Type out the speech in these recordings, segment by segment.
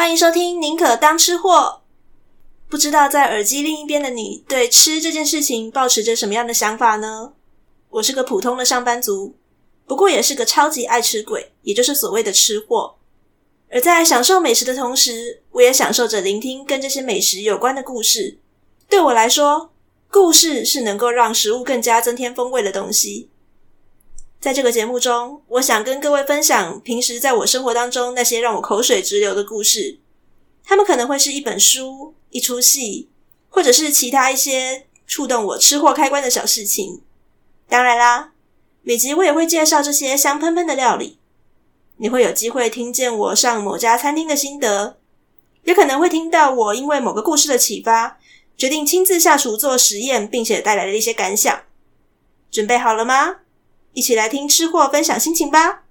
欢迎收听《宁可当吃货》。不知道在耳机另一边的你，对吃这件事情抱持着什么样的想法呢？我是个普通的上班族，不过也是个超级爱吃鬼，也就是所谓的吃货。而在享受美食的同时，我也享受着聆听跟这些美食有关的故事。对我来说，故事是能够让食物更加增添风味的东西。在这个节目中，我想跟各位分享平时在我生活当中那些让我口水直流的故事。他们可能会是一本书、一出戏，或者是其他一些触动我吃货开关的小事情。当然啦，每集我也会介绍这些香喷喷的料理。你会有机会听见我上某家餐厅的心得，也可能会听到我因为某个故事的启发，决定亲自下厨做实验，并且带来的一些感想。准备好了吗？一起来听吃货分享心情吧。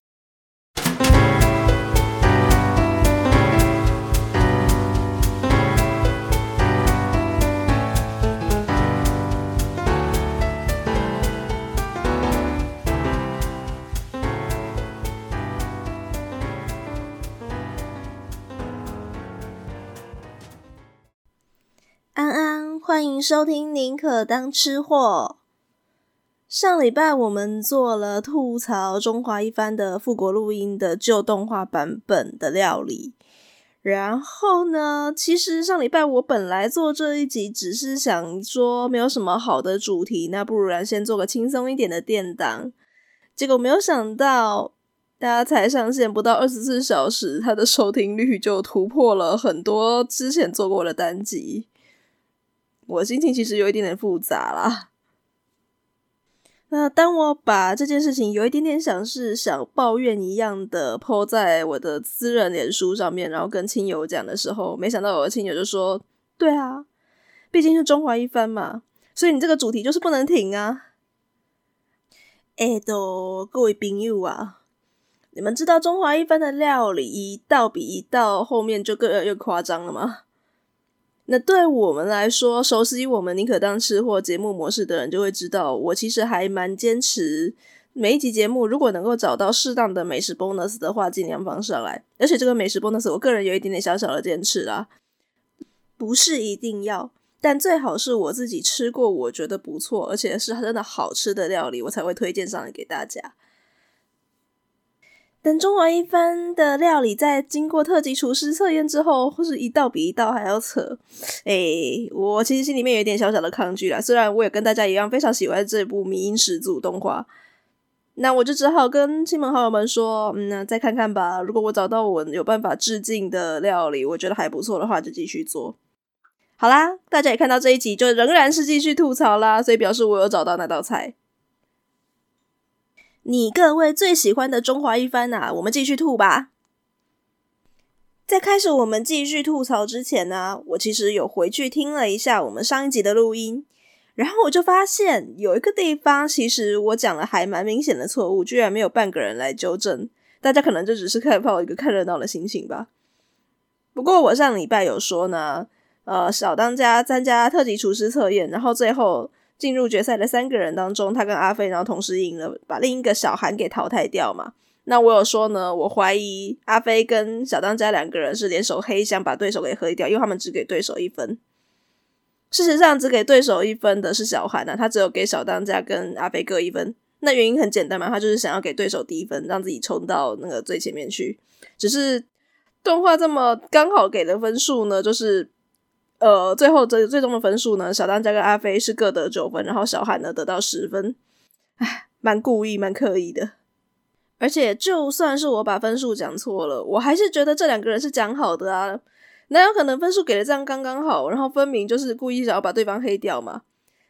安安，欢迎收听《宁可当吃货》。上礼拜我们做了吐槽中华一番的富国录音的旧动画版本的料理，然后呢，其实上礼拜我本来做这一集只是想说没有什么好的主题，那不如然先做个轻松一点的电档。结果没有想到，大家才上线不到二十四小时，它的收听率就突破了很多之前做过的单集。我心情其实有一点点复杂啦。那当我把这件事情有一点点想是想抱怨一样的 po 在我的私人脸书上面，然后跟亲友讲的时候，没想到我的亲友就说：“对啊，毕竟是中华一番嘛，所以你这个主题就是不能停啊。”哎，都各位朋友啊，你们知道中华一番的料理一道比一道后面就更越夸张了吗？那对我们来说，熟悉我们宁可当吃货节目模式的人就会知道，我其实还蛮坚持每一集节目，如果能够找到适当的美食 bonus 的话，尽量放上来。而且这个美食 bonus，我个人有一点点小小的坚持啦，不是一定要，但最好是我自己吃过，我觉得不错，而且是真的好吃的料理，我才会推荐上来给大家。等中华一番的料理在经过特级厨师测验之后，或是一道比一道还要扯，哎、我其实心里面有点小小的抗拒啦。虽然我也跟大家一样非常喜欢这部迷因始祖动画，那我就只好跟亲朋好友们说，嗯，那再看看吧。如果我找到我有办法致敬的料理，我觉得还不错的话，就继续做。好啦，大家也看到这一集，就仍然是继续吐槽啦，所以表示我有找到那道菜。你各位最喜欢的中华一番啊，我们继续吐吧。在开始我们继续吐槽之前呢，我其实有回去听了一下我们上一集的录音，然后我就发现有一个地方，其实我讲了还蛮明显的错误，居然没有半个人来纠正。大家可能就只是看抱一个看热闹的心情吧。不过我上礼拜有说呢，呃，小当家参加特级厨师测验，然后最后。进入决赛的三个人当中，他跟阿飞然后同时赢了，把另一个小韩给淘汰掉嘛。那我有说呢，我怀疑阿飞跟小当家两个人是联手黑箱把对手给黑掉，因为他们只给对手一分。事实上，只给对手一分的是小韩啊，他只有给小当家跟阿飞各一分。那原因很简单嘛，他就是想要给对手低分，让自己冲到那个最前面去。只是动画这么刚好给的分数呢，就是。呃，最后最最终的分数呢，小当家跟阿飞是各得九分，然后小韩呢得到十分，唉，蛮故意蛮刻意的。而且就算是我把分数讲错了，我还是觉得这两个人是讲好的啊，哪有可能分数给的这样刚刚好，然后分明就是故意想要把对方黑掉嘛？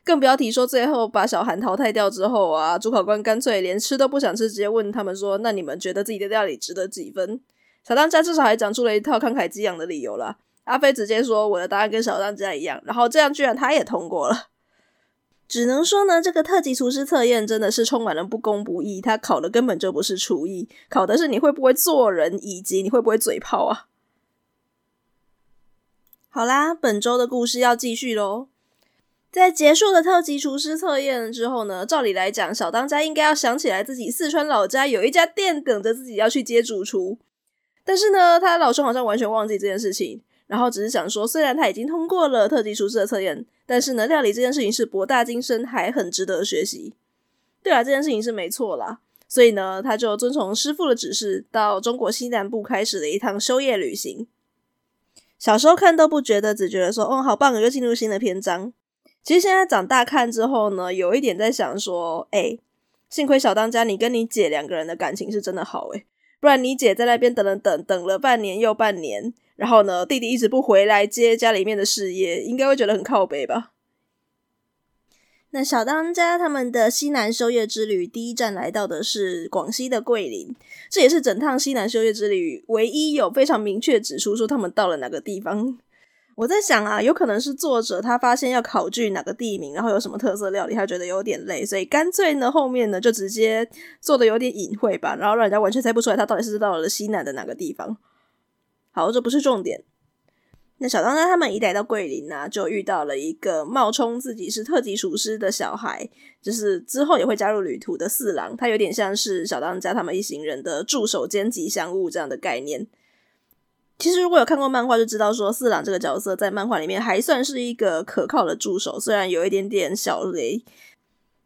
更不要提说最后把小韩淘汰掉之后啊，主考官干脆连吃都不想吃，直接问他们说：“那你们觉得自己的料理值得几分？”小当家至少还讲出了一套慷慨激昂的理由啦。阿飞直接说：“我的答案跟小当家一样。”然后这样居然他也通过了，只能说呢，这个特级厨师测验真的是充满了不公不义。他考的根本就不是厨艺，考的是你会不会做人，以及你会不会嘴炮啊！好啦，本周的故事要继续喽。在结束了特级厨师测验之后呢，照理来讲，小当家应该要想起来自己四川老家有一家店等着自己要去接主厨。但是呢，他老兄好像完全忘记这件事情，然后只是想说，虽然他已经通过了特级厨师的测验，但是呢，料理这件事情是博大精深，还很值得学习。对啊，这件事情是没错啦，所以呢，他就遵从师父的指示，到中国西南部开始了一趟修业旅行。小时候看都不觉得，只觉得说，哦，好棒，又进入新的篇章。其实现在长大看之后呢，有一点在想说，哎，幸亏小当家你跟你姐两个人的感情是真的好诶。不然你姐在那边等了等等了半年又半年，然后呢，弟弟一直不回来接家里面的事业，应该会觉得很靠北吧？那小当家他们的西南修业之旅，第一站来到的是广西的桂林，这也是整趟西南修业之旅唯一有非常明确指出说他们到了哪个地方。我在想啊，有可能是作者他发现要考据哪个地名，然后有什么特色料理，他觉得有点累，所以干脆呢后面呢就直接做的有点隐晦吧，然后让人家完全猜不出来他到底是到了西南的哪个地方。好，这不是重点。那小当家他们一来到桂林呢、就遇到了一个冒充自己是特级厨师的小孩，就是之后也会加入旅途的四郎，他有点像是小当家他们一行人的助手兼吉祥物这样的概念。其实如果有看过漫画，就知道说四郎这个角色在漫画里面还算是一个可靠的助手，虽然有一点点小雷，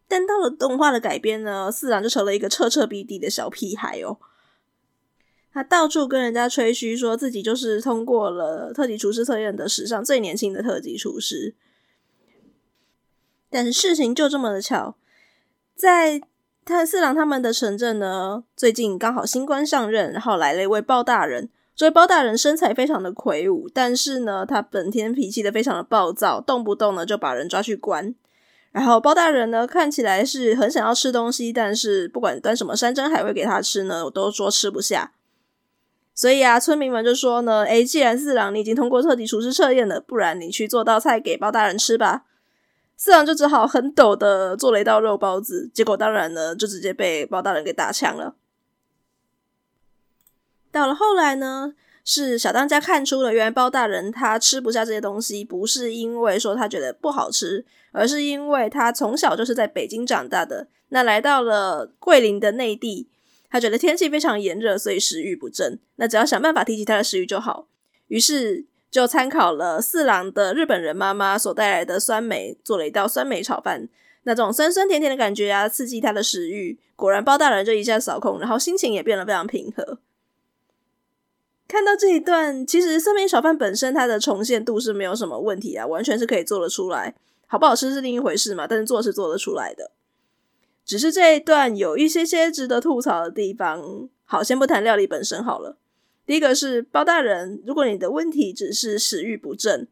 但到了动画的改编呢，四郎就成了一个彻彻底底的小屁孩哦。他到处跟人家吹嘘说自己就是通过了特级厨师测验的史上最年轻的特级厨师，但是事情就这么的巧，在他四郎他们的城镇呢，最近刚好新官上任，然后来了一位包大人。所以包大人身材非常的魁梧，但是呢，他本天脾气的非常的暴躁，动不动呢就把人抓去关。然后包大人呢看起来是很想要吃东西，但是不管端什么山珍海味给他吃呢，我都说吃不下。所以啊，村民们就说呢，诶，既然四郎你已经通过特级厨师测验了，不然你去做道菜给包大人吃吧。四郎就只好很抖的做了一道肉包子，结果当然呢，就直接被包大人给打枪了。到了后来呢，是小当家看出了，原来包大人他吃不下这些东西，不是因为说他觉得不好吃，而是因为他从小就是在北京长大的，那来到了桂林的内地，他觉得天气非常炎热，所以食欲不振。那只要想办法提起他的食欲就好，于是就参考了四郎的日本人妈妈所带来的酸梅，做了一道酸梅炒饭。那种酸酸甜甜的感觉啊，刺激他的食欲。果然包大人就一下扫空，然后心情也变得非常平和。看到这一段，其实酸梅炒饭本身它的重现度是没有什么问题啊，完全是可以做得出来。好不好吃是另一回事嘛，但是做是做得出来的。只是这一段有一些些值得吐槽的地方。好，先不谈料理本身好了。第一个是包大人，如果你的问题只是食欲不振，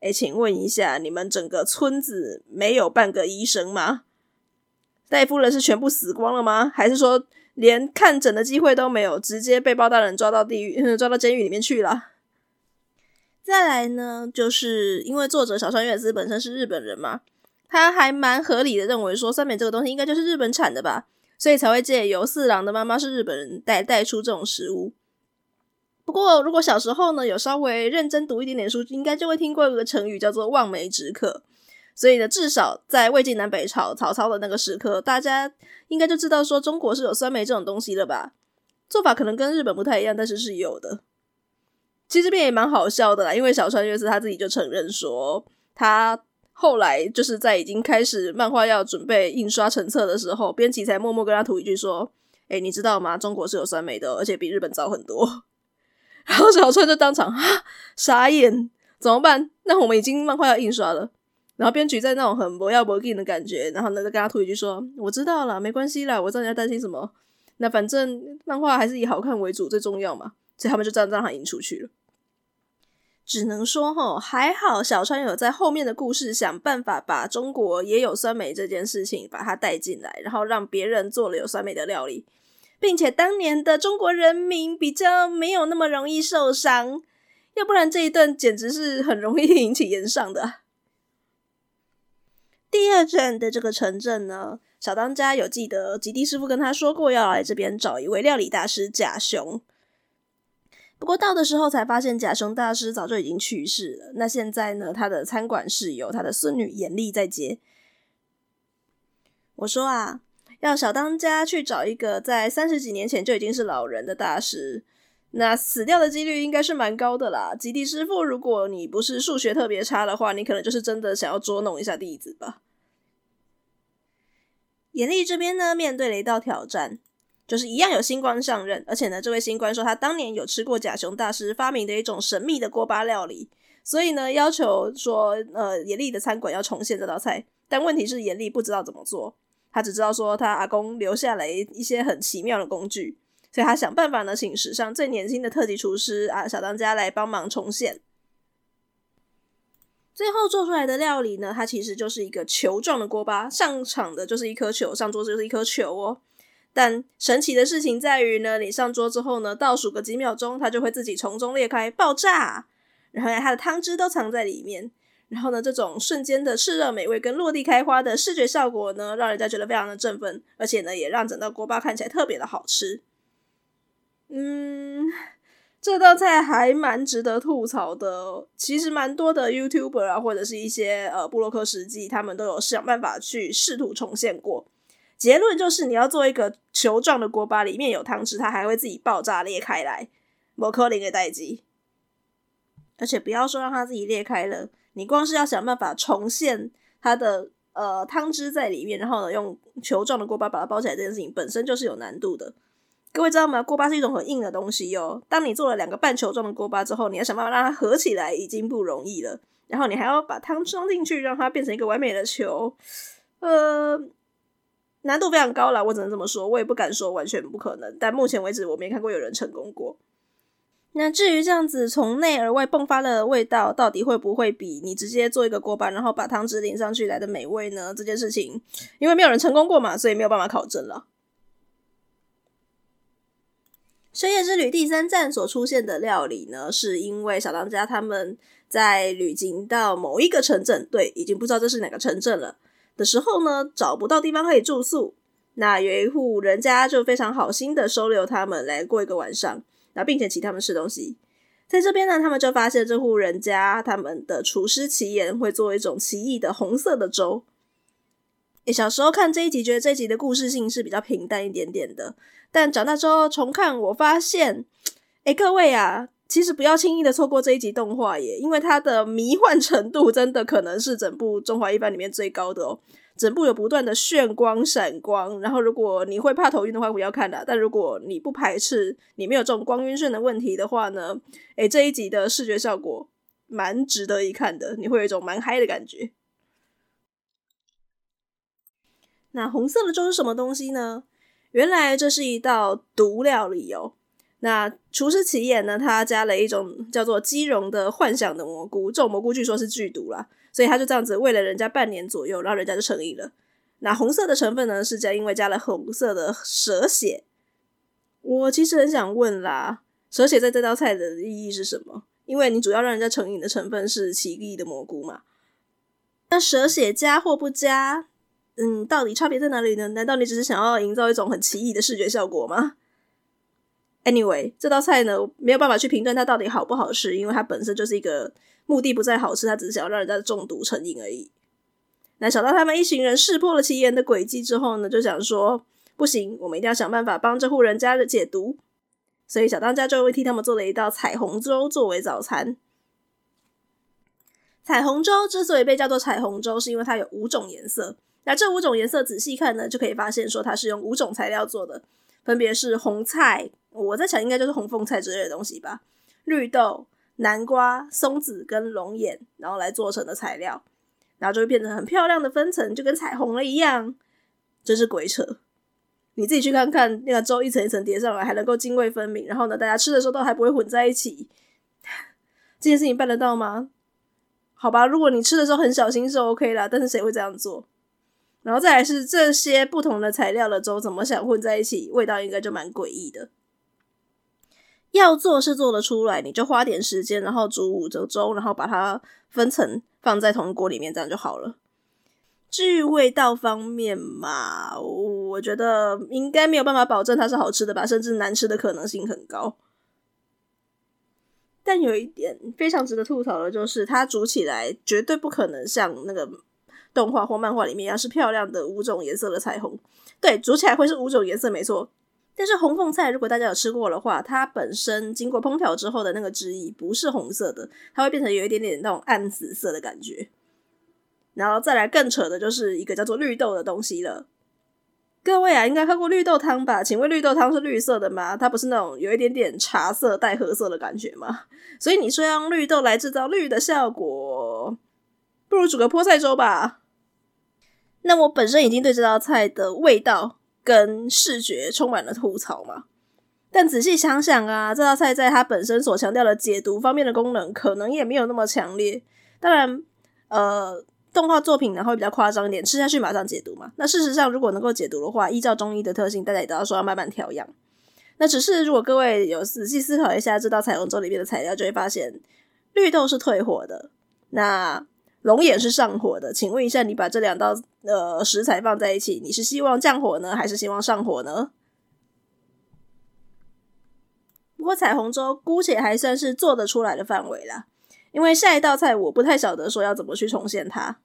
诶，请问一下，你们整个村子没有半个医生吗？大夫人是全部死光了吗？还是说？连看诊的机会都没有，直接被包大人抓到地狱，抓到监狱里面去了。再来呢，就是因为作者小川月子本身是日本人嘛，他还蛮合理的认为说，酸梅这个东西应该就是日本产的吧，所以才会借由四郎的妈妈是日本人带带出这种食物。不过，如果小时候呢有稍微认真读一点点书，应该就会听过一个成语叫做望梅止渴。所以呢，至少在魏晋南北朝曹操的那个时刻，大家应该就知道说中国是有酸梅这种东西了吧？做法可能跟日本不太一样，但是是有的。其实这边也蛮好笑的啦，因为小川悦司他自己就承认说，他后来就是在已经开始漫画要准备印刷成册的时候，编辑才默默跟他吐一句说：“诶，你知道吗？中国是有酸梅的，而且比日本早很多。” 然后小川就当场啊傻眼，怎么办？那我们已经漫画要印刷了。然后编剧在那种很不要不给的感觉，然后呢，就跟他吐一句说：“我知道了，没关系啦，我知道你在担心什么。那反正漫画还是以好看为主，最重要嘛。”所以他们就这样让他印出去了。只能说齁，还好小川有在后面的故事想办法把中国也有酸梅这件事情把它带进来，然后让别人做了有酸梅的料理，并且当年的中国人民比较没有那么容易受伤，要不然这一段简直是很容易 引起炎上的。第二站的这个城镇呢，小当家有记得吉地师傅跟他说过要来这边找一位料理大师贾雄。不过到的时候才发现假雄大师早就已经去世了。那现在呢，他的餐馆是由他的孙女严丽在接。我说啊，要小当家去找一个在三十几年前就已经是老人的大师，那死掉的几率应该是蛮高的啦。吉地师傅，如果你不是数学特别差的话，你可能就是真的想要捉弄一下弟子吧。严厉这边呢，面对了一道挑战，就是一样有新官上任，而且呢，这位新官说他当年有吃过甲熊大师发明的一种神秘的锅巴料理，所以呢，要求说，呃，严厉的餐馆要重现这道菜。但问题是，严厉不知道怎么做，他只知道说他阿公留下来一些很奇妙的工具。所以他想办法呢，请史上最年轻的特级厨师啊，小当家来帮忙重现。最后做出来的料理呢，它其实就是一个球状的锅巴，上场的就是一颗球，上桌子就是一颗球哦。但神奇的事情在于呢，你上桌之后呢，倒数个几秒钟，它就会自己从中裂开爆炸，然后它的汤汁都藏在里面。然后呢，这种瞬间的炽热美味跟落地开花的视觉效果呢，让人家觉得非常的振奋，而且呢，也让整道锅巴看起来特别的好吃。嗯，这道菜还蛮值得吐槽的。其实蛮多的 YouTuber 啊，或者是一些呃布洛克食记，他们都有想办法去试图重现过。结论就是，你要做一个球状的锅巴，里面有汤汁，它还会自己爆炸裂开来，不可能的代志。而且不要说让它自己裂开了，你光是要想办法重现它的呃汤汁在里面，然后呢用球状的锅巴把它包起来，这件事情本身就是有难度的。各位知道吗？锅巴是一种很硬的东西哟。当你做了两个半球状的锅巴之后，你要想办法让它合起来，已经不容易了。然后你还要把汤装进去，让它变成一个完美的球，呃，难度非常高啦。我只能这么说，我也不敢说完全不可能。但目前为止，我没看过有人成功过。那至于这样子从内而外迸发的味道，到底会不会比你直接做一个锅巴，然后把汤汁淋上去来的美味呢？这件事情，因为没有人成功过嘛，所以没有办法考证了。深夜之旅第三站所出现的料理呢，是因为小当家他们在旅行到某一个城镇，对，已经不知道这是哪个城镇了的时候呢，找不到地方可以住宿。那有一户人家就非常好心的收留他们来过一个晚上，然后并且请他们吃东西。在这边呢，他们就发现这户人家他们的厨师奇岩会做一种奇异的红色的粥。诶，小时候看这一集，觉得这一集的故事性是比较平淡一点点的。但长大之后重看，我发现，哎，各位啊，其实不要轻易的错过这一集动画耶，因为它的迷幻程度真的可能是整部《中华一番》里面最高的哦。整部有不断的炫光、闪光，然后如果你会怕头晕的话，不要看了。但如果你不排斥，你没有这种光晕眩的问题的话呢，哎，这一集的视觉效果蛮值得一看的，你会有一种蛮嗨的感觉。那红色的粥是什么东西呢？原来这是一道毒料理哦。那厨师奇眼呢，他加了一种叫做鸡茸的幻想的蘑菇，这种蘑菇据说是剧毒啦，所以他就这样子喂了人家半年左右，然后人家就成瘾了。那红色的成分呢，是加因为加了红色的蛇血。我其实很想问啦，蛇血在这道菜的意义是什么？因为你主要让人家成瘾的成分是奇异的蘑菇嘛。那蛇血加或不加？嗯，到底差别在哪里呢？难道你只是想要营造一种很奇异的视觉效果吗？Anyway，这道菜呢，没有办法去评断它到底好不好吃，因为它本身就是一个目的不在好吃，它只是想要让人家中毒成瘾而已。那小到他们一行人识破了奇言的诡计之后呢，就想说不行，我们一定要想办法帮这户人家的解毒。所以小当家就会替他们做了一道彩虹粥作为早餐。彩虹粥之所以被叫做彩虹粥，是因为它有五种颜色。那这五种颜色仔细看呢，就可以发现说它是用五种材料做的，分别是红菜，我在想应该就是红凤菜之类的东西吧，绿豆、南瓜、松子跟龙眼，然后来做成的材料，然后就会变成很漂亮的分层，就跟彩虹了一样，真是鬼扯！你自己去看看那个粥一层一层叠上来，还能够泾渭分明，然后呢，大家吃的时候都还不会混在一起，这件事情办得到吗？好吧，如果你吃的时候很小心是 OK 啦，但是谁会这样做？然后再来是这些不同的材料的粥怎么想混在一起，味道应该就蛮诡异的。要做是做得出来，你就花点时间，然后煮五折粥，然后把它分层放在同锅里面，这样就好了。至于味道方面嘛，我觉得应该没有办法保证它是好吃的吧，甚至难吃的可能性很高。但有一点非常值得吐槽的就是，它煮起来绝对不可能像那个。动画或漫画里面一样是漂亮的五种颜色的彩虹，对，煮起来会是五种颜色没错，但是红凤菜，如果大家有吃过的话，它本身经过烹调之后的那个汁液不是红色的，它会变成有一点点那种暗紫色的感觉。然后再来更扯的就是一个叫做绿豆的东西了。各位啊，应该喝过绿豆汤吧？请问绿豆汤是绿色的吗？它不是那种有一点点茶色带褐色的感觉吗？所以你说要用绿豆来制造绿的效果，不如煮个菠菜粥吧。那我本身已经对这道菜的味道。跟视觉充满了吐槽嘛，但仔细想想啊，这道菜在它本身所强调的解毒方面的功能，可能也没有那么强烈。当然，呃，动画作品呢会比较夸张一点，吃下去马上解毒嘛。那事实上，如果能够解毒的话，依照中医的特性，大家也都要说要慢慢调养。那只是如果各位有仔细思考一下这道彩虹粥里面的材料，就会发现绿豆是退火的。那龙眼是上火的，请问一下，你把这两道呃食材放在一起，你是希望降火呢，还是希望上火呢？不过彩虹粥姑且还算是做得出来的范围啦，因为下一道菜我不太晓得说要怎么去重现它。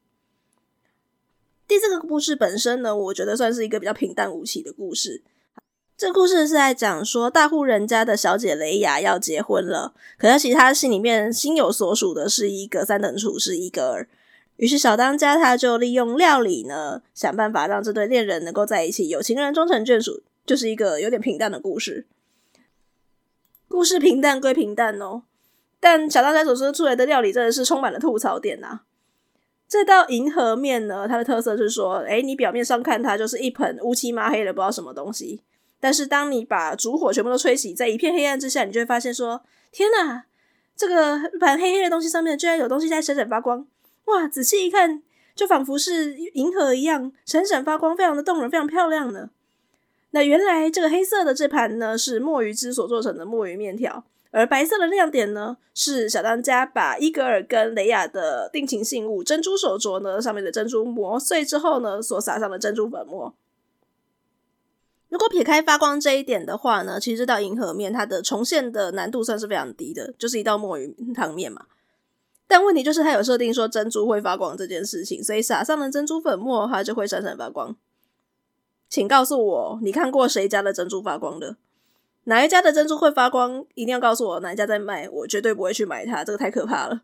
第四个故事本身呢，我觉得算是一个比较平淡无奇的故事。这故事是在讲说，大户人家的小姐雷雅要结婚了，可是其实她心里面心有所属的是一个三等厨师伊格尔。于是小当家他就利用料理呢，想办法让这对恋人能够在一起，有情人终成眷属。就是一个有点平淡的故事。故事平淡归平淡哦，但小当家所说出来的料理真的是充满了吐槽点呐、这道银河面呢，它的特色是说，诶，你表面上看它就是一盆乌漆嘛黑的不知道什么东西。但是，当你把烛火全部都吹熄，在一片黑暗之下，你就会发现说：“天哪，这个盘黑黑的东西上面居然有东西在闪闪发光！哇，仔细一看，就仿佛是银河一样闪闪发光，非常的动人，非常漂亮呢。那原来这个黑色的这盘呢，是墨鱼汁所做成的墨鱼面条，而白色的亮点呢，是小当家把伊格尔跟雷亚的定情信物珍珠手镯呢上面的珍珠磨碎之后呢，所撒上的珍珠粉末。”如果撇开发光这一点的话呢，其实这道银河面它的重现的难度算是非常低的，就是一道墨鱼汤面嘛。但问题就是它有设定说珍珠会发光这件事情，所以撒上了珍珠粉末，它就会闪闪发光。请告诉我，你看过谁家的珍珠发光的？哪一家的珍珠会发光？一定要告诉我哪一家在卖，我绝对不会去买它，这个太可怕了。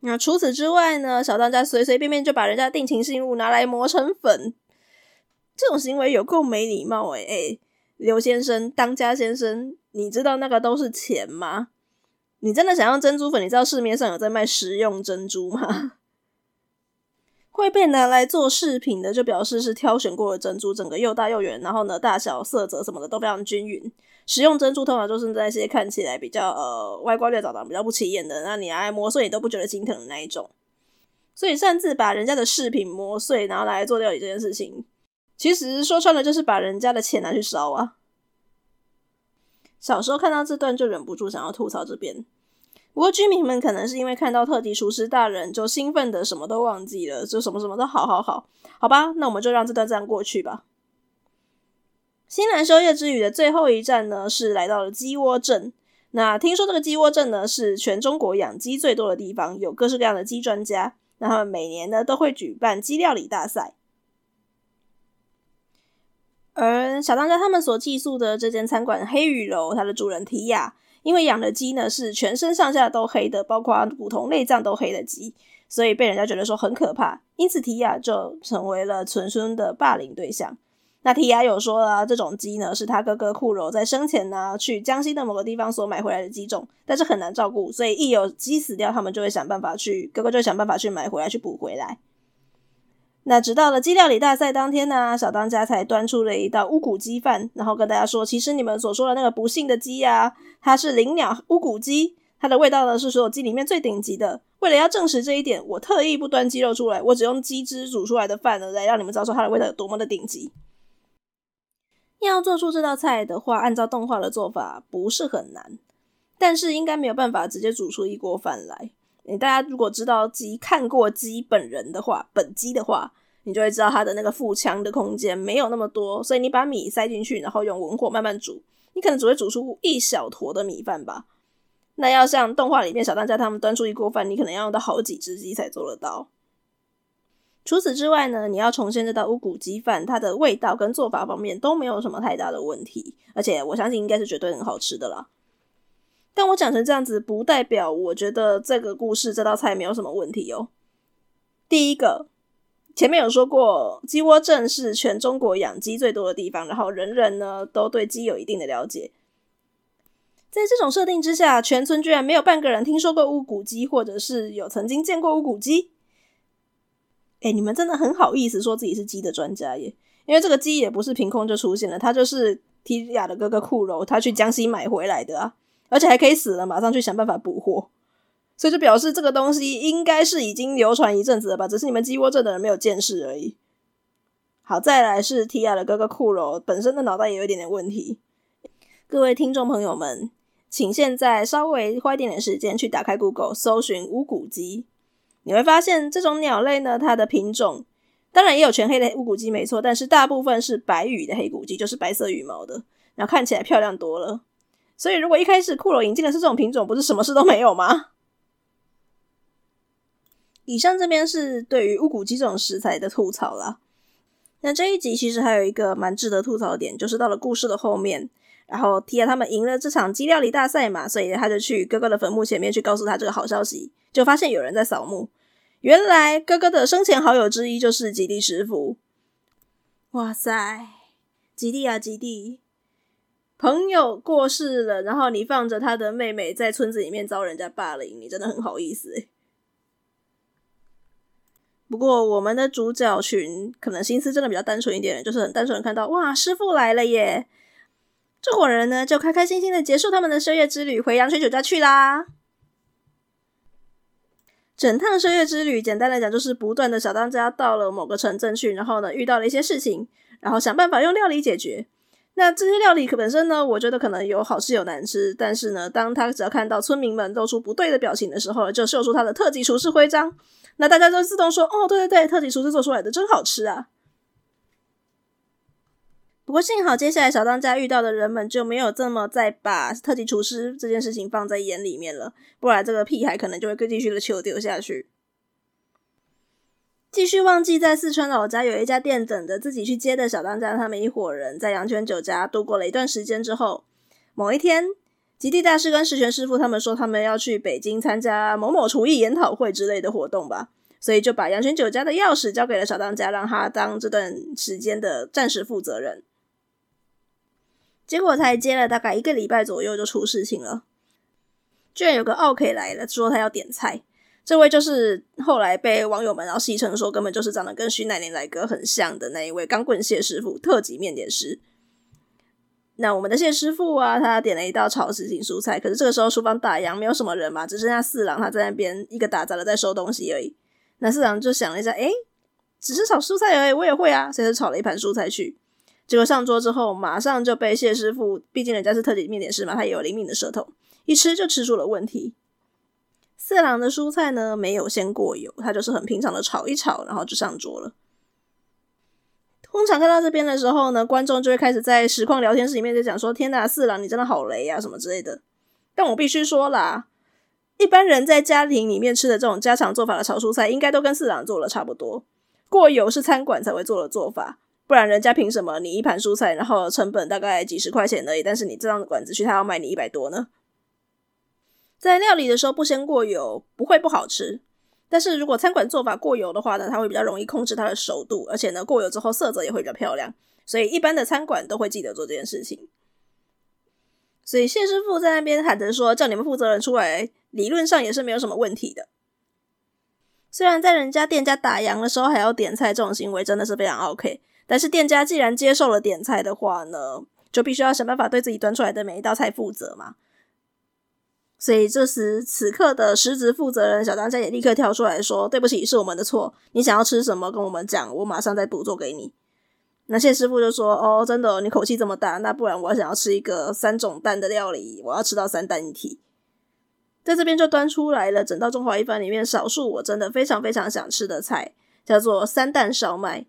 那除此之外呢，小当家随随便便就把人家定情信物拿来磨成粉。这种行为有够没礼貌诶、欸、诶、刘先生，当家先生，你知道那个都是钱吗？你真的想要珍珠粉？你知道市面上有在卖食用珍珠吗？会被拿来做饰品的，就表示是挑选过的珍珠，整个又大又圆，然后呢，大小、色泽什么的都非常均匀。食用珍珠通常就是那些看起来比较呃歪瓜裂枣的、比较不起眼的，那你拿来磨碎你都不觉得心疼的那一种。所以擅自把人家的饰品磨碎，然后拿来做料理这件事情。其实说穿了就是把人家的钱拿去烧啊！小时候看到这段就忍不住想要吐槽这边。不过居民们可能是因为看到特级厨师大人就兴奋的什么都忘记了，就什么什么都好好好，好吧，那我们就让这段这样过去吧。新兰修业之旅的最后一站呢，是来到了鸡窝镇。那听说这个鸡窝镇呢，是全中国养鸡最多的地方，有各式各样的鸡专家。那他们每年呢都会举办鸡料理大赛。而小当家他们所寄宿的这间餐馆黑羽楼，它的主人提亚，因为养的鸡呢是全身上下都黑的，包括骨头内脏都黑的鸡，所以被人家觉得说很可怕，因此提亚就成为了村村的霸凌对象。那提亚有说啊，这种鸡呢是他哥哥库柔在生前呢去江西的某个地方所买回来的鸡种，但是很难照顾，所以一有鸡死掉，他们就会想办法去，哥哥就想办法去买回来去补回来。那直到了鸡料理大赛当天呢，小当家才端出了一道乌骨鸡饭，然后跟大家说，其实你们所说的那个不幸的鸡呀，它是灵鸟乌骨鸡，它的味道呢是所有鸡里面最顶级的。为了要证实这一点，我特意不端鸡肉出来，我只用鸡汁煮出来的饭呢，来让你们知道说它的味道有多么的顶级。要做出这道菜的话，按照动画的做法不是很难，但是应该没有办法直接煮出一锅饭来。你大家如果知道鸡看过鸡本人的话，本鸡的话，你就会知道它的那个腹腔的空间没有那么多，所以你把米塞进去，然后用文火慢慢煮，你可能只会煮出一小坨的米饭吧。那要像动画里面小当家他们端出一锅饭，你可能要用到好几只鸡才做得到。除此之外呢，你要重现这道乌骨鸡饭，它的味道跟做法方面都没有什么太大的问题，而且我相信应该是绝对很好吃的啦。但我讲成这样子，不代表我觉得这个故事这道菜没有什么问题哦。第一个，前面有说过，鸡窝镇是全中国养鸡最多的地方，然后人人呢都对鸡有一定的了解。在这种设定之下，全村居然没有半个人听说过乌骨鸡，或者是有曾经见过乌骨鸡。哎、你们真的很好意思说自己是鸡的专家耶？因为这个鸡也不是凭空就出现了，它就是提亚的哥哥库柔他去江西买回来的啊，而且还可以死了，马上去想办法补货，所以就表示这个东西应该是已经流传一阵子了吧？只是你们鸡窝镇的人没有见识而已。好，再来是提亚的哥哥库柔本身的脑袋也有一点点问题。各位听众朋友们，请现在稍微花一点点时间去打开 Google 搜寻乌骨鸡。你会发现，这种鸟类呢，它的品种当然也有全黑的乌骨鸡，没错，但是大部分是白羽的黑骨鸡，就是白色羽毛的，然后看起来漂亮多了。所以，如果一开始骷髅引进的是这种品种，不是什么事都没有吗？以上这边是对于乌骨鸡这种食材的吐槽啦。那这一集其实还有一个蛮值得吐槽的点，就是到了故事的后面，然后提亚他们赢了这场鸡料理大赛嘛，所以他就去哥哥的坟墓前面去告诉他这个好消息。就发现有人在扫墓，原来哥哥的生前好友之一就是吉地师傅。哇塞，吉地啊吉地，朋友过世了，然后你放着他的妹妹在村子里面遭人家霸凌，你真的很好意思。不过我们的主角群可能心思真的比较单纯一点，就是很单纯的看到哇师傅来了耶，这伙人呢就开开心心的结束他们的修业之旅，回阳泉酒家去啦。整趟射月之旅，简单来讲就是不断的小当家到了某个城镇去，然后呢遇到了一些事情，然后想办法用料理解决。那这些料理本身呢，我觉得可能有好吃有难吃，但是呢，当他只要看到村民们露出不对的表情的时候，就秀出他的特级厨师徽章，那大家就自动说：“哦，对对对，特级厨师做出来的真好吃啊！”不过幸好，接下来小当家遇到的人们就没有这么再把特级厨师这件事情放在眼里面了，不然这个屁孩可能就会继续的求丢下去。继续忘记在四川老家有一家店等着自己去接的小当家他们一伙人，在阳泉酒家度过了一段时间之后，某一天，吉地大师跟十全师傅他们说他们要去北京参加某某厨艺研讨会之类的活动吧，所以就把阳泉酒家的钥匙交给了小当家，让他当这段时间的暂时负责人。结果才接了大概一个礼拜左右就出事情了，居然有个奥客来了，说他要点菜。这位就是后来被网友们然后戏称说根本就是长得跟徐乃麟来哥很像的那一位钢棍谢师傅，特级面点师。那我们的谢师傅啊，他点了一道炒什锦蔬菜，可是这个时候厨房打烊，没有什么人嘛，只剩下四郎他在那边一个打杂的在收东西而已。那四郎就想了一下，诶，只是炒蔬菜而已，我也会啊，所以就炒了一盘蔬菜去。结果上桌之后，马上就被谢师傅，毕竟人家是特级面点师嘛，他也有灵敏的舌头，一吃就吃出了问题。四郎的蔬菜呢，没有先过油，他就是很平常的炒一炒，然后就上桌了。通常看到这边的时候呢，观众就会开始在实况聊天室里面就讲说：“天哪，四郎你真的好雷啊，什么之类的。”但我必须说啦，一般人在家庭里面吃的这种家常做法的炒蔬菜，应该都跟四郎做的差不多。过油是餐馆才会做的做法。不然人家凭什么？你一盘蔬菜，然后成本大概几十块钱而已，但是你这样的馆子去，他要卖你一百多呢？在料理的时候不先过油，不会不好吃。但是如果餐馆做法过油的话呢，它会比较容易控制它的熟度，而且呢，过油之后色泽也会比较漂亮。所以一般的餐馆都会记得做这件事情。所以谢师傅在那边喊着说：“叫你们负责人出来，理论上也是没有什么问题的。”虽然在人家店家打烊的时候还要点菜，这种行为真的是非常 OK。但是店家既然接受了点菜的话呢，就必须要想办法对自己端出来的每一道菜负责嘛。所以这时此刻的实职负责人小当家也立刻跳出来说：“对不起，是我们的错。你想要吃什么，跟我们讲，我马上再补做给你。”那谢师傅就说：“哦，真的，你口气这么大，那不然我想要吃一个三种蛋的料理，我要吃到三蛋一体。”在这边就端出来了整道中华一番里面少数我真的非常非常想吃的菜，叫做三蛋烧麦。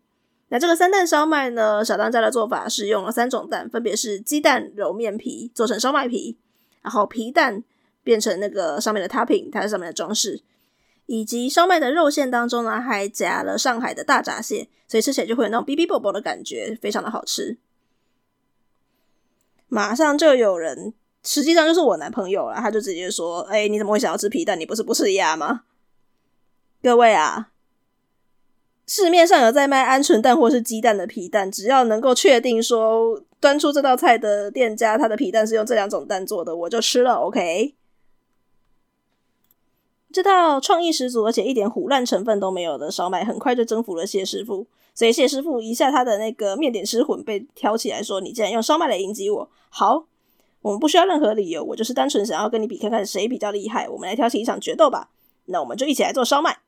那这个三蛋烧麦呢，小当家的做法是用了三种蛋，分别是鸡蛋揉面皮做成烧麦皮，然后皮蛋变成那个上面的 topping，它上面的装饰，以及烧麦的肉馅当中呢，还夹了上海的大闸蟹，所以吃起来就会有那种哔哔啵啵的感觉，非常的好吃。马上就有人，实际上就是我男朋友了，他就直接说：“哎、你怎么会想要吃皮蛋？你不是不吃鸭吗？”各位啊，市面上有在卖鹌鹑蛋或是鸡蛋的皮蛋，只要能够确定说端出这道菜的店家，他的皮蛋是用这两种蛋做的，我就吃了。OK。这道创意十足，而且一点唬烂成分都没有的烧麦，很快就征服了谢师傅。所以谢师傅一下他的那个面点师魂被挑起来说：“你竟然用烧麦来迎击我！好，我们不需要任何理由，我就是单纯想要跟你比看看谁比较厉害。我们来挑起一场决斗吧。那我们就一起来做烧麦。”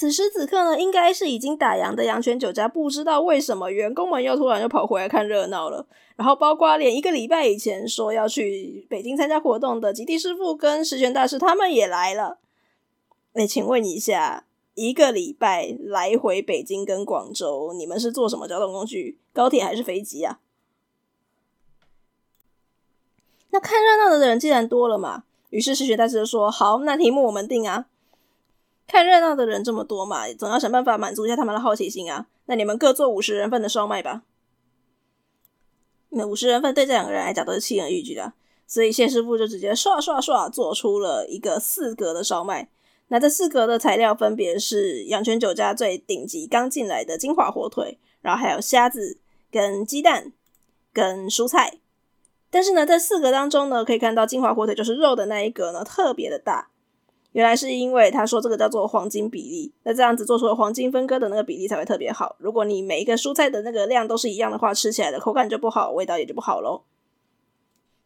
此时此刻呢，应该是已经打烊的阳泉酒家，不知道为什么员工们又突然又跑回来看热闹了。然后，包括连一个礼拜以前说要去北京参加活动的极地师傅跟石泉大师，他们也来了。哎，请问一下，一个礼拜来回北京跟广州，你们是坐什么交通工具？高铁还是飞机啊？那看热闹的人既然多了嘛，于是石泉大师就说：“好，那题目我们定啊。”看热闹的人这么多嘛，总要想办法满足一下他们的好奇心啊。那你们各做五十人份的烧麦吧。那五十人份对这两个人来讲都是轻而易举的，所以谢师傅就直接刷刷刷做出了一个四格的烧麦。那这四格的材料分别是阳泉酒家最顶级刚进来的金华火腿，然后还有虾子、跟鸡蛋、跟蔬菜。但是呢，在四格当中呢，可以看到金华火腿就是肉的那一格呢，特别的大。原来是因为他说这个叫做黄金比例，那这样子做出了黄金分割的那个比例才会特别好。如果你每一个蔬菜的那个量都是一样的话，吃起来的口感就不好，味道也就不好喽。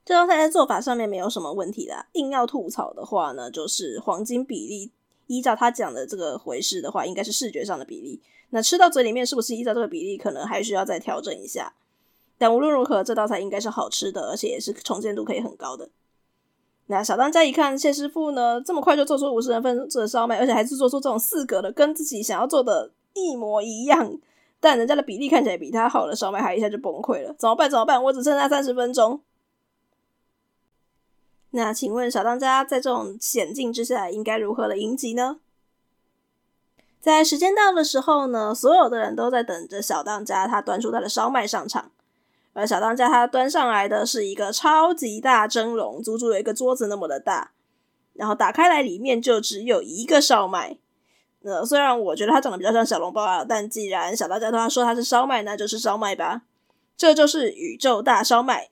这道菜在做法上面没有什么问题的，硬要吐槽的话呢，就是黄金比例依照他讲的这个回事的话，应该是视觉上的比例。那吃到嘴里面是不是依照这个比例，可能还需要再调整一下。但无论如何，这道菜应该是好吃的，而且也是重建度可以很高的。那小当家一看谢师傅呢，这么快就做出五十人份的烧麦，而且还是做出这种四格的，跟自己想要做的一模一样，但人家的比例看起来比他好的烧麦，还一下就崩溃了。怎么办？怎么办？我只剩下三十分钟。那请问小当家在这种险境之下，应该如何的迎击呢？在时间到的时候呢，所有的人都在等着小当家他端出他的烧麦上场。而小当家他端上来的是一个超级大蒸笼，足足有一个桌子那么的大，然后打开来里面就只有一个烧麦。呃，虽然我觉得它长得比较像小笼包啊，但既然小当家他说它是烧麦，那就是烧麦吧。这就是宇宙大烧麦，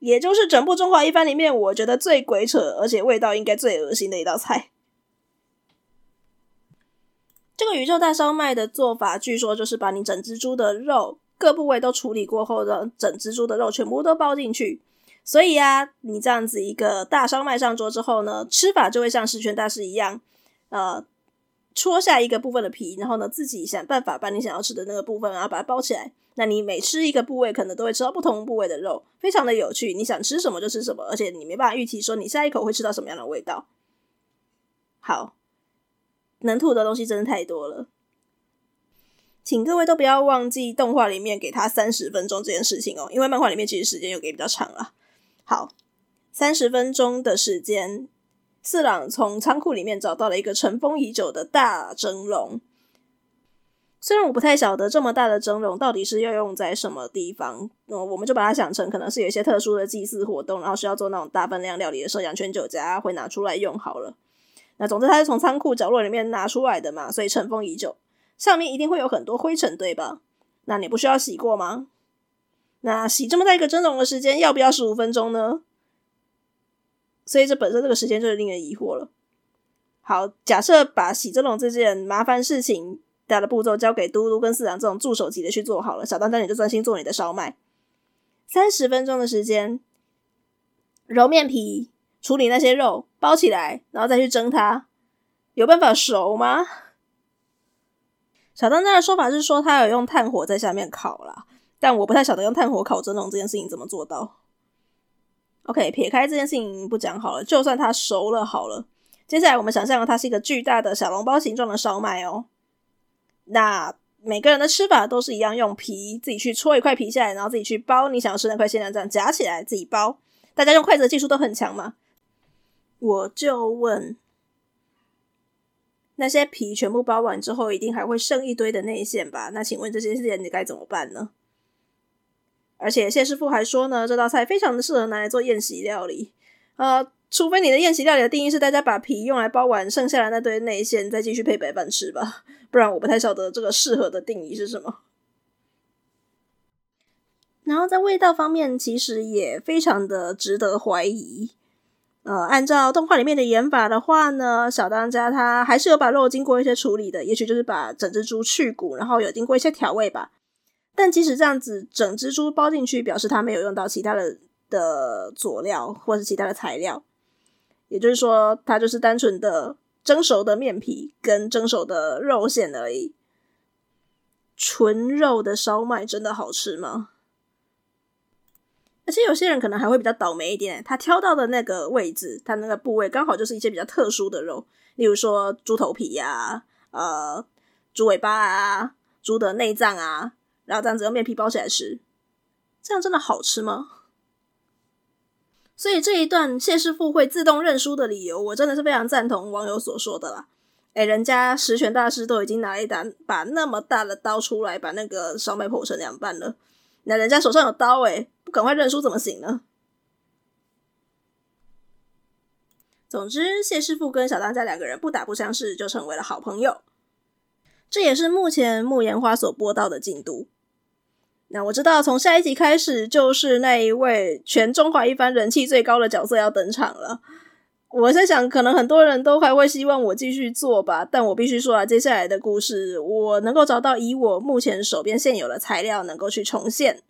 也就是整部中华一番里面我觉得最鬼扯，而且味道应该最恶心的一道菜。这个宇宙大烧麦的做法，据说就是把你整只猪的肉。各部位都处理过后的整只猪的肉全部都包进去，所以啊，你这样子一个大烧麦上桌之后呢，吃法就会像十全大师一样，呃，戳下一个部分的皮，然后呢，自己想办法把你想要吃的那个部分啊，把它包起来。那你每吃一个部位，可能都会吃到不同部位的肉，非常的有趣。你想吃什么就吃什么，而且你没办法预期说你下一口会吃到什么样的味道。好，能吐的东西真的太多了。请各位都不要忘记动画里面给他三十分钟这件事情哦，因为漫画里面其实时间又给比较长了。好，三十分钟的时间，四郎从仓库里面找到了一个尘封已久的大蒸笼。虽然我不太晓得这么大的蒸笼到底是要用在什么地方，嗯，我们就把它想成可能是有一些特殊的祭祀活动，然后需要做那种大分量料理的时候，阳泉酒家会拿出来用好了。那总之，它是从仓库角落里面拿出来的嘛，所以尘封已久。上面一定会有很多灰尘，对吧？那你不需要洗过吗？那洗这么大一个蒸笼的时间要不要十五分钟呢？所以这本身这个时间就是令人疑惑了。好，假设把洗蒸笼这件麻烦事情大的步骤交给嘟嘟跟四郎这种助手级的去做好了，小当家你就专心做你的烧麦。三十分钟的时间，揉面皮，处理那些肉，包起来，然后再去蒸它，有办法熟吗？小当家的说法是说，他有用炭火在下面烤啦，但我不太晓得用炭火烤蒸笼这件事情怎么做到。OK，撇开这件事情不讲好了，就算它熟了好了。接下来我们想象它是一个巨大的小笼包形状的烧麦哦。那每个人的吃法都是一样，用皮自己去戳一块皮下来，然后自己去包你想要吃那块馅料，这样夹起来自己包。大家用筷子的技术都很强嘛。我就问，那些皮全部包完之后，一定还会剩一堆的内馅吧？那请问这些馅你该怎么办呢？而且谢师傅还说呢，这道菜非常的适合拿来做宴席料理。呃，除非你的宴席料理的定义是大家把皮用来包完，剩下的那堆内馅再继续配白饭吃吧，不然我不太晓得这个适合的定义是什么。然后在味道方面，其实也非常的值得怀疑。呃，按照动画里面的演法的话呢，小当家他还是有把肉经过一些处理的，也许就是把整只猪去骨，然后有经过一些调味吧。但即使这样子，整只猪包进去，表示他没有用到其他的的佐料或是其他的材料，也就是说，它就是单纯的蒸熟的面皮跟蒸熟的肉馅而已。纯肉的烧麦真的好吃吗？而且有些人可能还会比较倒霉一点，他挑到的那个位置，他那个部位刚好就是一些比较特殊的肉，例如说猪头皮呀、呃，猪尾巴啊、猪的内脏啊，然后这样子用面皮包起来吃，这样真的好吃吗？所以这一段谢师傅会自动认输的理由，我真的是非常赞同网友所说的啦。诶，人家十全大师都已经拿一把把那么大的刀出来，把那个烧麦剖成两半了，那人家手上有刀诶。赶快认输怎么行呢？总之，谢师傅跟小当家两个人不打不相识，就成为了好朋友。这也是目前木棉花所播到的进度。那我知道，从下一集开始，就是那一位全中华一番人气最高的角色要登场了。我在想，可能很多人都还会希望我继续做吧，但我必须说啊，接下来的故事，我能够找到以我目前手边现有的材料，能够去重现。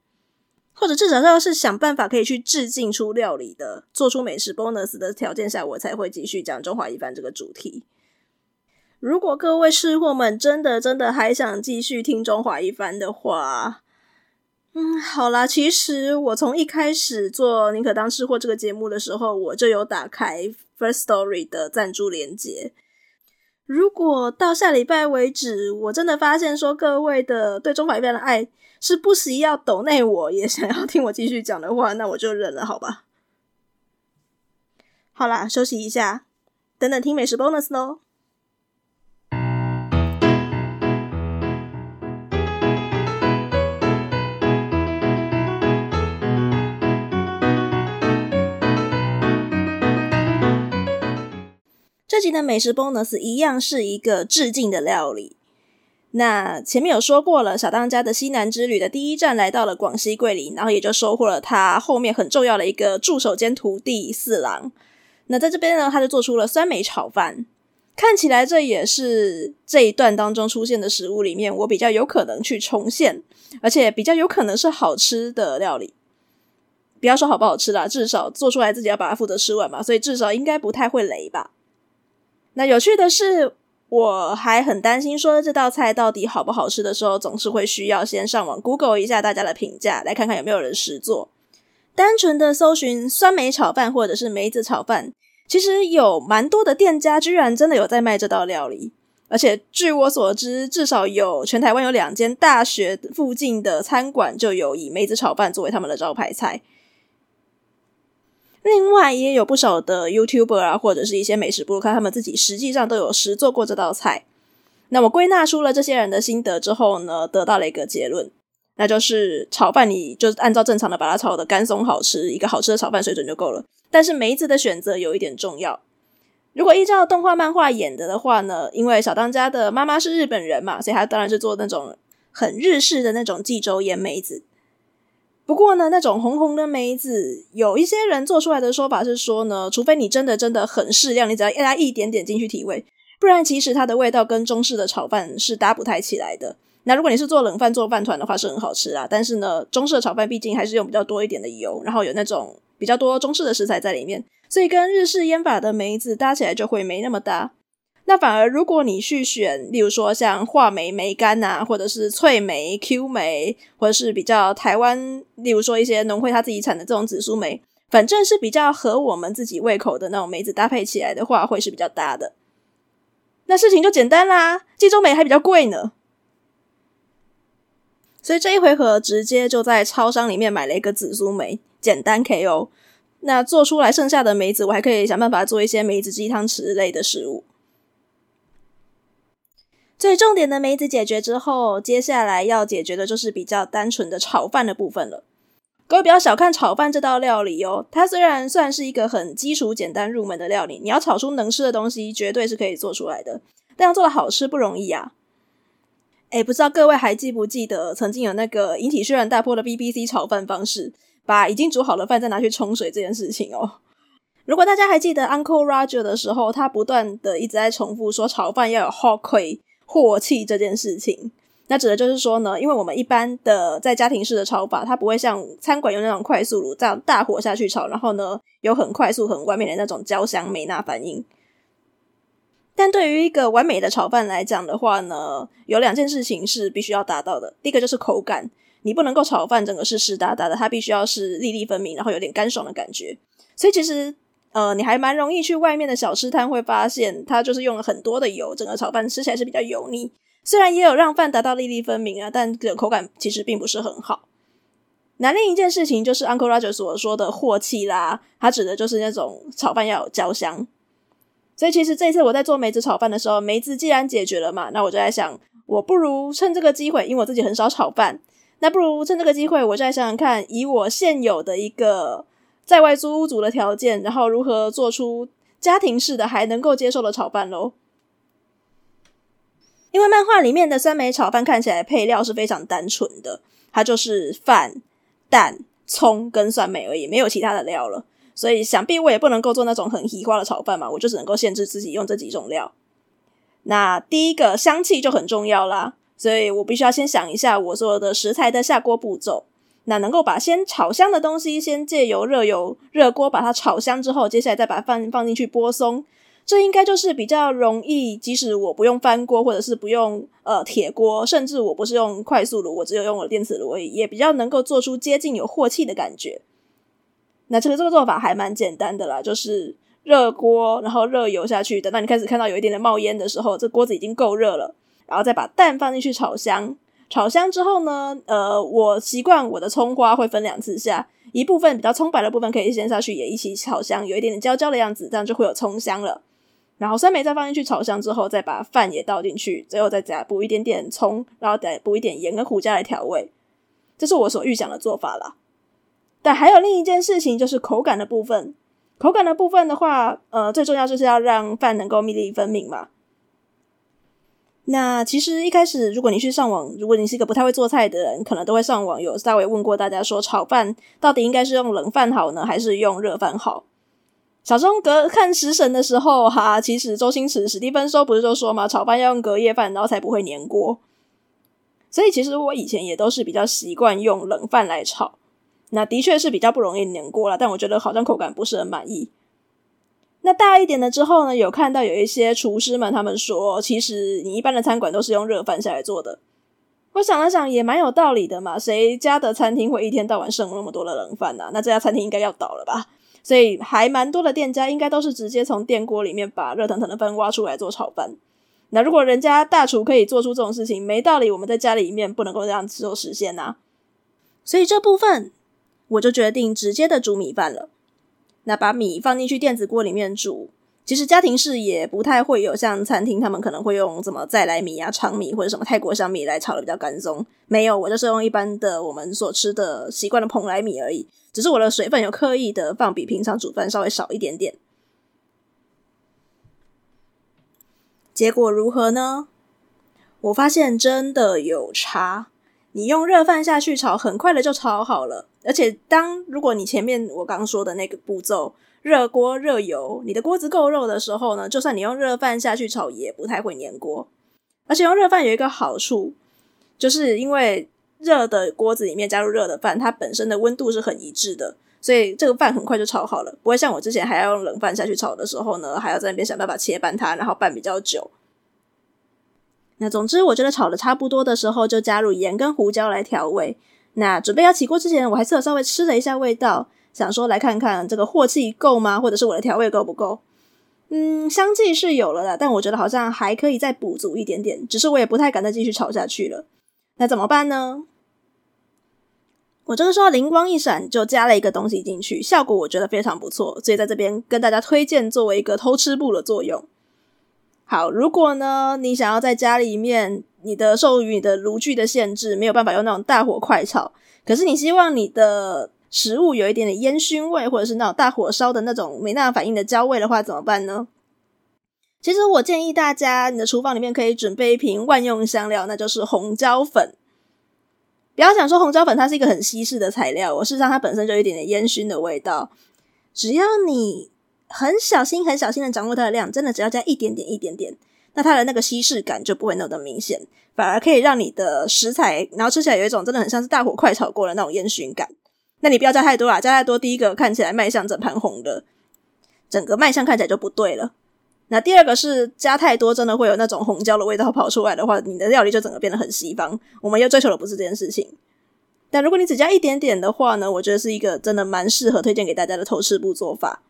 或者至少要是想办法可以去致敬出料理的，做出美食 bonus 的条件下，我才会继续讲中华一番这个主题。如果各位吃货们真的真的还想继续听中华一番的话，嗯，好啦，其实我从一开始做宁可当吃货这个节目的时候，我就有打开 First Story 的赞助连接。如果到下礼拜为止，我真的发现说各位的对中华一边的爱。是不惜要抖内我也想要听我继续讲的话，那我就忍了，好吧。好啦，休息一下，等等听美食 bonus 喽。这集的美食 bonus 一样是一个致敬的料理。那前面有说过了，小当家的西南之旅的第一站来到了广西桂林，然后也就收获了他后面很重要的一个助手兼徒弟四郎。那在这边呢，他就做出了酸梅炒饭，看起来这也是这一段当中出现的食物里面我比较有可能去重现，而且比较有可能是好吃的料理。不要说好不好吃啦，至少做出来自己要把它负责吃完嘛，所以至少应该不太会雷吧。那有趣的是。我还很担心，说这道菜到底好不好吃的时候，总是会需要先上网 Google 一下大家的评价，来看看有没有人实做。单纯的搜寻酸梅炒饭或者是梅子炒饭，其实有蛮多的店家居然真的有在卖这道料理，而且据我所知，至少有全台湾有两间大学附近的餐馆就有以梅子炒饭作为他们的招牌菜。另外也有不少的 YouTuber 啊，或者是一些美食部落客，他们自己实际上都有实做过这道菜。那我归纳出了这些人的心得之后呢，得到了一个结论，那就是炒饭你就按照正常的把它炒的干松好吃，一个好吃的炒饭水准就够了。但是梅子的选择有一点重要。如果依照动画漫画演的的话呢，因为小当家的妈妈是日本人嘛，所以他当然是做那种很日式的那种济州盐梅子。不过呢，那种红红的梅子，有一些人做出来的说法是说呢，除非你真的真的很适量，你只要压一点点进去提味，不然其实它的味道跟中式的炒饭是搭不太起来的。那如果你是做冷饭做饭团的话，是很好吃啦。但是呢，中式的炒饭毕竟还是用比较多一点的油，然后有那种比较多中式的食材在里面，所以跟日式腌法的梅子搭起来就会没那么搭。那反而，如果你去选，例如说像话梅梅干呐，或者是脆梅 Q 梅，或者是比较台湾，例如说一些农会他自己产的这种紫苏梅，反正是比较合我们自己胃口的那种梅子搭配起来的话，会是比较搭的。那事情就简单啦，济州梅还比较贵呢，所以这一回合直接就在超商里面买了一个紫苏梅，简单 KO。那做出来剩下的梅子，我还可以想办法做一些梅子鸡汤之类的食物。最重点的梅子解决之后，接下来要解决的就是比较单纯的炒饭的部分了。各位不要小看炒饭这道料理哦，它虽然算是一个很基础、简单入门的料理，你要炒出能吃的东西，绝对是可以做出来的。但要做的好吃不容易啊！哎，不知道各位还记不记得曾经有那个引起轩然大波的 BBC 炒饭方式，把已经煮好的饭再拿去冲水这件事情哦。如果大家还记得 Uncle Roger 的时候，他不断的一直在重复说炒饭要有 hot、镬气这件事情。那指的就是说呢，因为我们一般的在家庭式的炒法，它不会像餐馆用那种快速炉这样大火下去炒，然后呢有很快速、很完美的那种焦香美纳反应。但对于一个完美的炒饭来讲的话呢，有两件事情是必须要达到的。第一个就是口感，你不能够炒饭整个是湿哒哒的，它必须要是粒粒分明，然后有点干爽的感觉。所以其实呃，你还蛮容易去外面的小吃摊会发现，它就是用了很多的油，整个炒饭吃起来是比较油腻。虽然也有让饭达到粒粒分明啊，但这个口感其实并不是很好。那另一件事情就是 Uncle Roger 所说的镬气啦，它指的就是那种炒饭要有焦香。所以其实这一次我在做梅子炒饭的时候，梅子既然解决了嘛，那我就在想，我不如趁这个机会，因为我自己很少炒饭，那不如趁这个机会，我再想想看，以我现有的一个在外租屋族的条件，然后如何做出家庭式的还能够接受的炒饭喽。因为漫画里面的酸梅炒饭看起来配料是非常单纯的，它就是饭、蛋、葱跟酸梅而已，没有其他的料了。所以想必我也不能够做那种很奇花的炒饭嘛，我就只能够限制自己用这几种料。那第一个香气就很重要啦，所以我必须要先想一下我所有的食材的下锅步骤。那能够把先炒香的东西先借由热油热锅把它炒香之后，接下来再把饭放进去剥松，这应该就是比较容易。即使我不用翻锅，或者是不用呃铁锅，甚至我不是用快速炉，我只有用了电磁炉而已，也比较能够做出接近有镬气的感觉。那其实这个做法还蛮简单的啦，就是热锅，然后热油下去，等到你开始看到有一点点冒烟的时候，这锅子已经够热了，然后再把蛋放进去炒香。炒香之后呢，呃，我习惯我的葱花会分两次下，一部分比较葱白的部分可以先下去，也一起炒香，有一点点焦焦的样子，这样就会有葱香了。然后酸梅再放进去炒香之后，再把饭也倒进去，最后再加补一点点葱，然后再补一点盐跟胡椒来调味。这是我所预想的做法啦。但还有另一件事情，就是口感的部分。口感的部分的话，呃，最重要就是要让饭能够粒粒分明嘛。那其实一开始，如果你去上网，如果你是一个不太会做菜的人，可能都会上网有稍微问过大家说，炒饭到底应该是用冷饭好呢，还是用热饭好？小时候隔看食神的时候，哈，其实周星驰、史蒂芬说不是就说嘛，炒饭要用隔夜饭，然后才不会粘锅。所以其实我以前也都是比较习惯用冷饭来炒。那的确是比较不容易粘锅了，但我觉得好像口感不是很满意。那大一点了之后呢，有看到有一些厨师们他们说，其实你一般的餐馆都是用热饭下来做的。我想了想，也蛮有道理的嘛。谁家的餐厅会一天到晚剩那么多的冷饭呢？那这家餐厅应该要倒了吧？所以还蛮多的店家应该都是直接从电锅里面把热腾腾的饭挖出来做炒饭。那如果人家大厨可以做出这种事情，没道理我们在家里面不能够这样做实现呐。所以这部分。我就决定直接的煮米饭了。那把米放进去电子锅里面煮，其实家庭式也不太会有像餐厅他们可能会用什么再来米啊、长米或者什么泰国香米来炒的比较干松。没有，我就是用一般的我们所吃的习惯的蓬莱米而已。只是我的水分有刻意的放比平常煮饭稍微少一点点。结果如何呢？我发现真的有差。你用热饭下去炒，很快的就炒好了。而且当如果你前面我刚说的那个步骤，热锅热油，你的锅子够热的时候呢，就算你用热饭下去炒，也不太会粘锅。而且用热饭有一个好处，就是因为热的锅子里面加入热的饭，它本身的温度是很一致的，所以这个饭很快就炒好了，不会像我之前还要用冷饭下去炒的时候呢，还要在那边想办法切拌它，然后拌比较久。那总之，我觉得炒的差不多的时候，就加入盐跟胡椒来调味。那准备要起锅之前，我还是有稍微吃了一下味道，想说来看看这个镬气够吗？或者是我的调味够不够？嗯，香气是有了的，但我觉得好像还可以再补足一点点。只是我也不太敢再继续炒下去了。那怎么办呢？我这个时候灵光一闪，就加了一个东西进去，效果我觉得非常不错，所以在这边跟大家推荐作为一个偷吃布的作用。好，如果呢你想要在家里面，你的受于你的炉具的限制，没有办法用那种大火快炒，可是你希望你的食物有一点点烟熏味，或者是那种大火烧的那种没那反应的焦味的话，怎么办呢？其实我建议大家，你的厨房里面可以准备一瓶万用香料，那就是红椒粉。不要想说红椒粉它是一个很稀释的材料，我事实上它本身就有一点点烟熏的味道。只要你很小心、很小心的掌握它的量，真的只要加一点点、一点点，那它的那个稀释感就不会那么明显，反而可以让你的食材，然后吃起来有一种真的很像是大火快炒过的那种烟熏感。那你不要加太多啦，加太多，第一个看起来卖相整盘红的，整个卖相看起来就不对了。那第二个是加太多，真的会有那种红椒的味道跑出来的话，你的料理就整个变得很西方。我们又追求的不是这件事情。但如果你只加一点点的话呢，我觉得是一个真的蛮适合推荐给大家的偷吃步做法。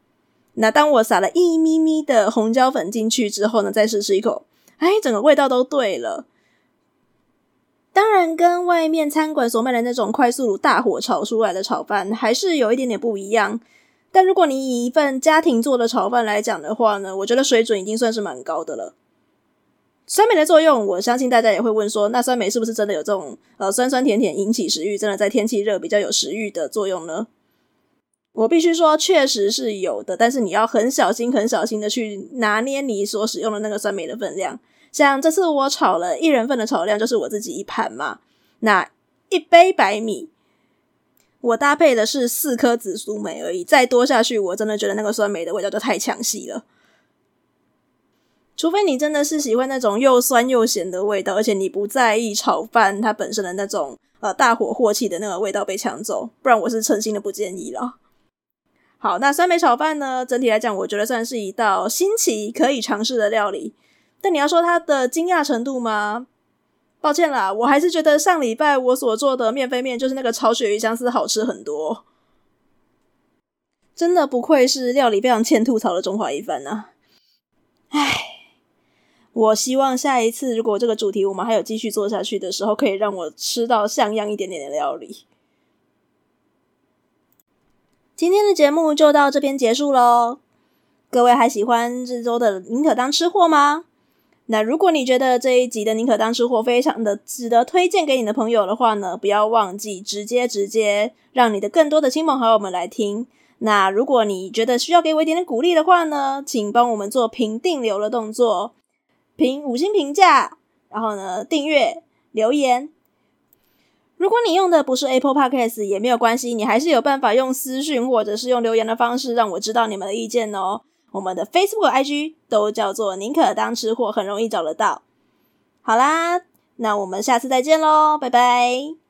那当我撒了一咪咪的红椒粉进去之后呢，再试试一口，哎，整个味道都对了。当然，跟外面餐馆所卖的那种快速炉大火炒出来的炒饭还是有一点点不一样。但如果你以一份家庭做的炒饭来讲的话呢，我觉得水准已经算是蛮高的了。酸梅的作用，我相信大家也会问说，那酸梅是不是真的有这种呃酸酸甜甜引起食欲，真的在天气热比较有食欲的作用呢？我必须说，确实是有的，但是你要很小心、很小心的去拿捏你所使用的那个酸梅的分量。像这次我炒了一人份的炒量，就是我自己一盘嘛，那一杯白米。我搭配的是四颗紫苏梅而已，再多下去，我真的觉得那个酸梅的味道就太抢戏了。除非你真的是喜欢那种又酸又咸的味道，而且你不在意炒饭它本身的那种呃大火镬气的那个味道被抢走，不然我是诚心的不建议了。好，那酸梅炒饭呢，整体来讲，我觉得算是一道新奇可以尝试的料理。但你要说它的惊讶程度吗？抱歉啦，我还是觉得上礼拜我所做的面飞面，就是那个炒鳕鱼香丝好吃很多。真的不愧是料理非常欠吐槽的中华一番呐！唉，我希望下一次如果这个主题我们还有继续做下去的时候，可以让我吃到像样一点点的料理。今天的节目就到这边结束喽。各位还喜欢这周的宁可当吃货吗？那如果你觉得这一集的宁可当吃货非常的值得推荐给你的朋友的话呢，不要忘记直接直接让你的更多的亲朋好友们来听。那如果你觉得需要给我一点点鼓励的话呢，请帮我们做评定流的动作，评五星评价，然后呢订阅留言。如果你用的不是 Apple Podcast 也没有关系，你还是有办法用私讯或者是用留言的方式让我知道你们的意见哦。我们的 Facebook、IG 都叫做宁可当吃货，很容易找得到。好啦，那我们下次再见喽，拜拜。